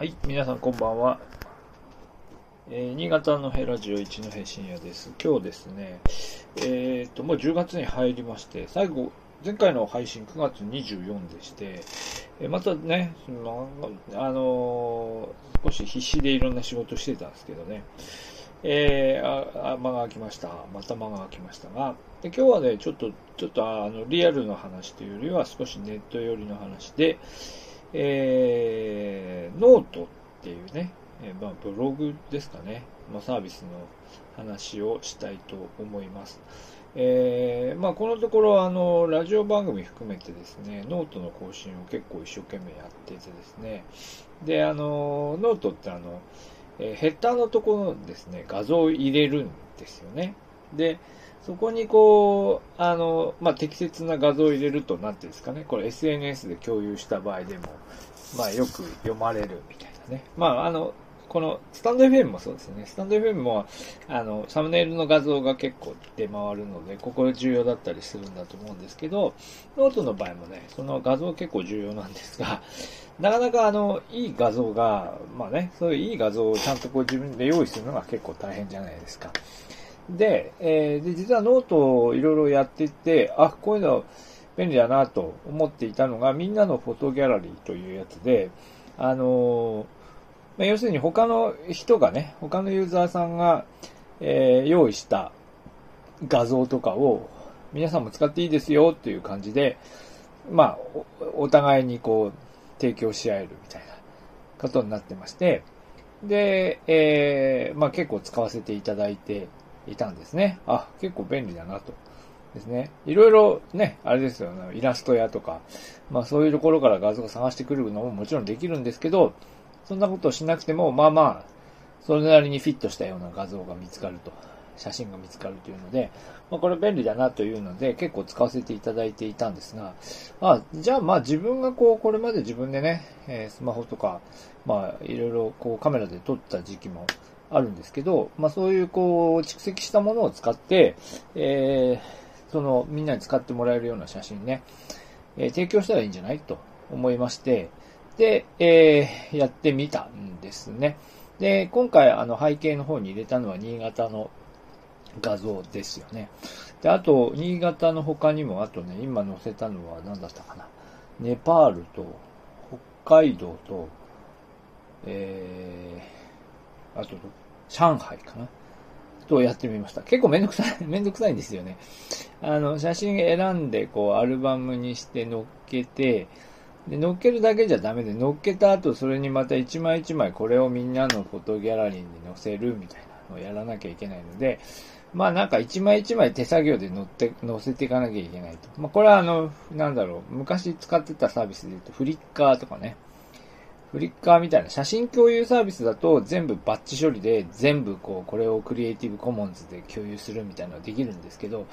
はい、皆さんこんばんは。えー新潟のヘラジオ一戸深夜です。今日ですね、えっ、と、もう10月に入りまして、最後、前回の配信9月24でして、えーまたね、そのあの少し必死でいろんな仕事してたんですけどね、えー、あ間が空きました。また間が空きましたが、で今日はね、ちょっと、ちょっとあの、リアルの話というよりは少しネット寄りの話で、えー、ノートっていうね、えーまあ、ブログですかね、のサービスの話をしたいと思います。えーまあ、このところ、あの、ラジオ番組含めてですね、ノートの更新を結構一生懸命やっててですね、で、あの、ノートってあの、えヘッダーのところですね、画像を入れるんですよね。で、そこにこう、あの、まあ、適切な画像を入れると、なんていうんですかね、これ SNS で共有した場合でも、まあ、よく読まれるみたいなね。まあ、あの、この、 stand.fm もそうですね。 stand.fm も、あの、サムネイルの画像が結構出回るので、ここ重要だったりするんだと思うんですけど、ノートの場合もね、その画像結構重要なんですが、なかなかあの、いい画像が、まあね、そういういい画像をちゃんとこう自分で用意するのが結構大変じゃないですか。で、えーで、実はノートをいろいろやっていて、あ、こういうの便利だなと思っていたのが、みんなのフォトギャラリーというやつで、あのーまあ要するに他の人がね、他のユーザーさんが、えー用意した画像とかを皆さんも使っていいですよっていう感じで、まあ、おお互いにこう、提供し合えるみたいなことになってまして、で、えーまあ結構使わせていただいていたんですね。あ、結構便利だなと。ですね。いろいろね、あれですよね、イラスト屋とか、まあそういうところから画像を探してくるのももちろんできるんですけど、そんなことをしなくても、まあまあ、それなりにフィットしたような画像が見つかると、写真が見つかるというので、まあこれ便利だなというので、結構使わせていただいていたんですが、まあ、じゃあまあ自分がこう、これまで自分でね、えスマホとか、まあいろいろこうカメラで撮った時期もあるんですけど、まあそういうこう、蓄積したものを使って、えーそのみんなに使ってもらえるような写真ね、えー提供したらいいんじゃないと思いまして、で、えーやってみたんですね。で、今回あの背景の方に入れたのは新潟の画像ですよね。で、あと、新潟の他にも、あとね、今載せたのは何だったかな。ネパールと、北海道と、えー、あと、上海かな？とやってみました。結構めんどくさい、めんどくさいんですよね。あの、写真選んで、こう、アルバムにして載っけて、で、載っけるだけじゃダメで、載っけた後、それにまた一枚一枚これをみんなのフォトギャラリーに載せるみたいなのをやらなきゃいけないので、まあなんか一枚一枚手作業で載って、載せていかなきゃいけないと。まあこれはあの、なんだろう、昔使ってたサービスで言うとフリッカーとかね、フリッカーみたいな写真共有サービスだと全部バッチ処理で全部こうこれをクリエイティブコモンズで共有するみたいなのができるんですけど、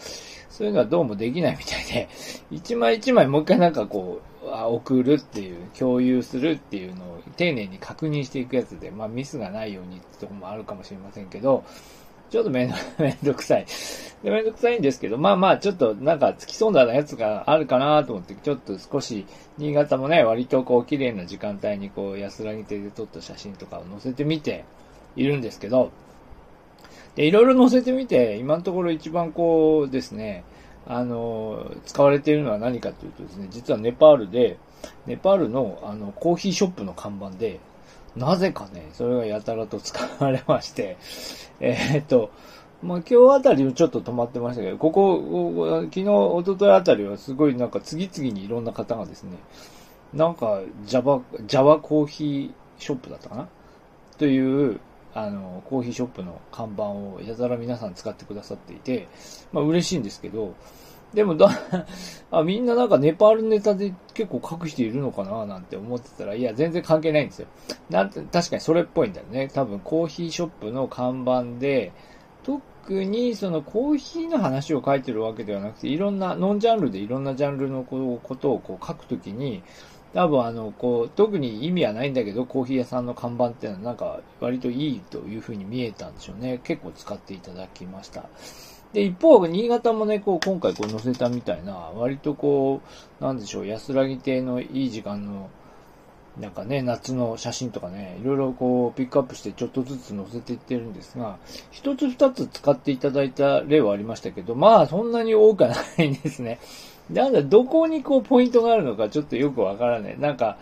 そういうのはどうもできないみたいで、一枚一枚もう一回なんかこう、送るっていう、共有するっていうのを丁寧に確認していくやつで、まあミスがないようにってとこもあるかもしれませんけど、ちょっとめんめんどくさい。でめんどくさいんですけど、まあまあちょっとなんかつきそうなやつがあるかなと思って、ちょっと少し、新潟もね、割とこう綺麗な時間帯にこう安らぎ手で撮った写真とかを載せてみているんですけど、で、いろいろ載せてみて、今のところ一番こうですね、あの、使われているのは何かというとですね、実はネパールで、ネパールのあの、コーヒーショップの看板で、なぜかね、それがやたらと使われまして、えーっと、まあ、今日あたりはちょっと止まってましたけど、ここ、ここ昨日、一昨日あたりはすごいなんか次々にいろんな方がですね、なんか Java、Java コーヒーショップだったかな？という、あの、コーヒーショップの看板をやたら皆さん使ってくださっていて、まあ嬉しいんですけど、でもだ、あ、みんななんかネパールネタで結構書く人いるのかななんて思ってたら、いや、全然関係ないんですよ。なんて、確かにそれっぽいんだよね。多分コーヒーショップの看板で、特にそのコーヒーの話を書いてるわけではなくて、いろんな、ノンジャンルでいろんなジャンルのことをこう書くときに、多分あの、こう、特に意味はないんだけど、コーヒー屋さんの看板っていうのはなんか割といいというふうに見えたんでしょうね。結構使っていただきました。で、一方、新潟もね、こう、今回こう載せたみたいな、割とこう、なんでしょう、安らぎ亭のいい時間のなんかね、夏の写真とかね、いろいろこう、ピックアップしてちょっとずつ載せていってるんですが、一つ二つ使っていただいた例はありましたけど、まあ、そんなに多くはないんですね。なんだ、どこにこう、ポイントがあるのかちょっとよくわからない。なんか、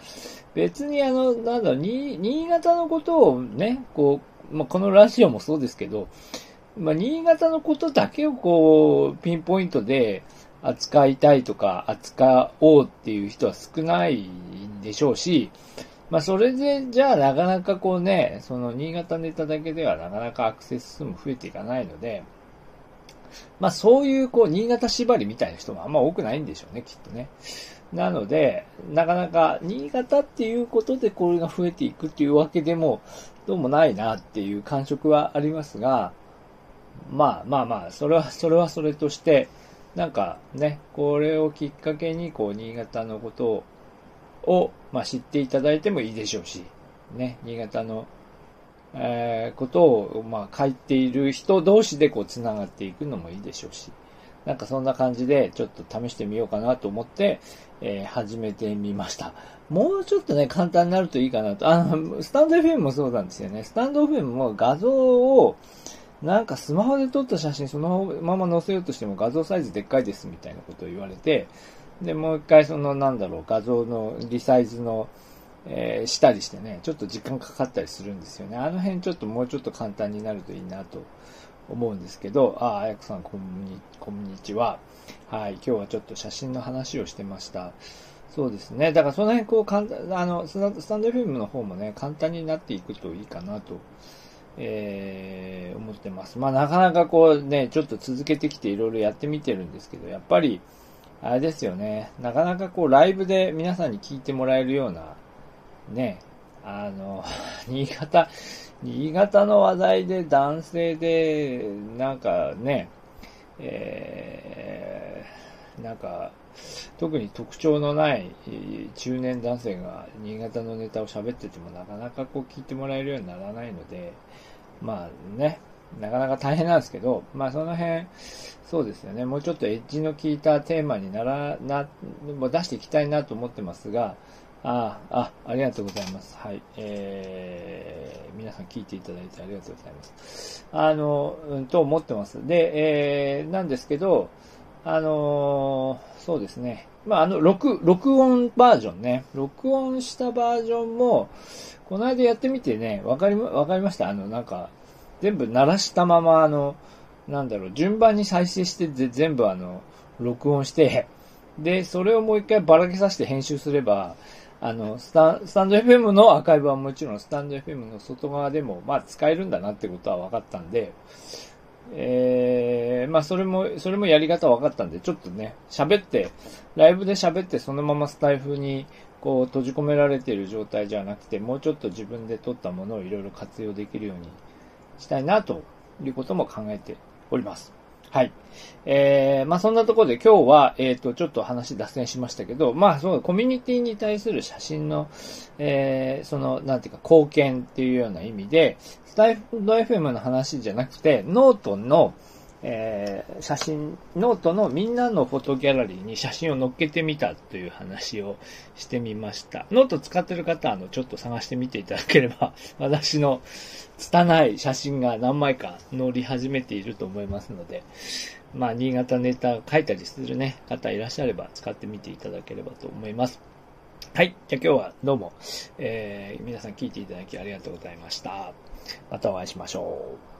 別にあの、なんだ、新潟のことをね、こう、まあ、このラジオもそうですけど、まあ、新潟のことだけをこう、ピンポイントで扱いたいとか、扱おうっていう人は少ないんでしょうし、まあ、それで、じゃあなかなかこうね、その新潟ネタだけではなかなかアクセス数も増えていかないので、まあ、そういうこう、新潟縛りみたいな人もあんま多くないんでしょうね、きっとね。なので、なかなか新潟っていうことでこれが増えていくっていうわけでも、どうもないなっていう感触はありますが、まあまあまあ、それは、それはそれとして、なんかね、これをきっかけに、こう、新潟のことを、まあ、知っていただいてもいいでしょうし、ね、新潟の、えー、ことを、まあ、書いている人同士で、こう、繋がっていくのもいいでしょうし、なんかそんな感じで、ちょっと試してみようかなと思って、えー、始めてみました。もうちょっとね、簡単になるといいかなと。あの、スタンド FM もそうなんですよね。スタンド FM も画像を、なんかスマホで撮った写真そのまま載せようとしても画像サイズでっかいですみたいなことを言われて、で、もう一回そのなんだろう、画像のリサイズの、えー、したりしてね、ちょっと時間かかったりするんですよね。あの辺ちょっともうちょっと簡単になるといいなと思うんですけど、あ、あやこさんこんに、こんにちは。はい、今日はちょっと写真の話をしてました。そうですね。だからその辺こう、かんあの、スタンドフィルムの方もね、簡単になっていくといいかなとえー、思ってます。まあなかなかこうね、ちょっと続けてきていろいろやってみてるんですけど、やっぱり、あれですよね、なかなかこうライブで皆さんに聞いてもらえるような、ね、あの、新潟、新潟の話題で男性で、なんかね、えー、なんか、特に特徴のない中年男性が新潟のネタを喋っててもなかなかこう聞いてもらえるようにならないので、まあね、なかなか大変なんですけど、まあその辺、そうですよね、もうちょっとエッジの効いたテーマになら、な、も出していきたいなと思ってますが、ああ、ありがとうございます。はい。えー、皆さん聞いていただいてありがとうございます。あの、うん、と思ってます。で、えー、なんですけど、あのー、そうですね。まあ、あの、録、録音バージョンね。録音したバージョンも、この間やってみてね、わかり、わかりました？あの、なんか、全部鳴らしたまま、あの、なんだろう、順番に再生して全部あの、録音して、で、それをもう一回ばらけさせて編集すれば、あの、スタスタンド FM のアーカイブはもちろんスタンド FM の外側でも、まあ使えるんだなってことは分かったんで、えー、まあそれも、それもやり方分かったんで、ちょっとね、喋って、ライブで喋ってそのままスタイフにこう閉じ込められている状態じゃなくて、もうちょっと自分で撮ったものをいろいろ活用できるようにしたいなということも考えております。はい。えー、まあそんなところで今日は、えっ、ー、と、ちょっと話脱線しましたけど、まあそう、コミュニティに対する写真の、えー、その、なんていうか、貢献っていうような意味で、 stand.fm の話じゃなくて、ノートの、えー、写真、ノートのみんなのフォトギャラリーに写真を載っけてみたという話をしてみました。ノート使ってる方、あの、ちょっと探してみていただければ、私の拙い写真が何枚か載り始めていると思いますので、まあ、新潟ネタ書いたりするね、方いらっしゃれば使ってみていただければと思います。はい。じゃあ今日はどうも、えー、皆さん聞いていただきありがとうございました。またお会いしましょう。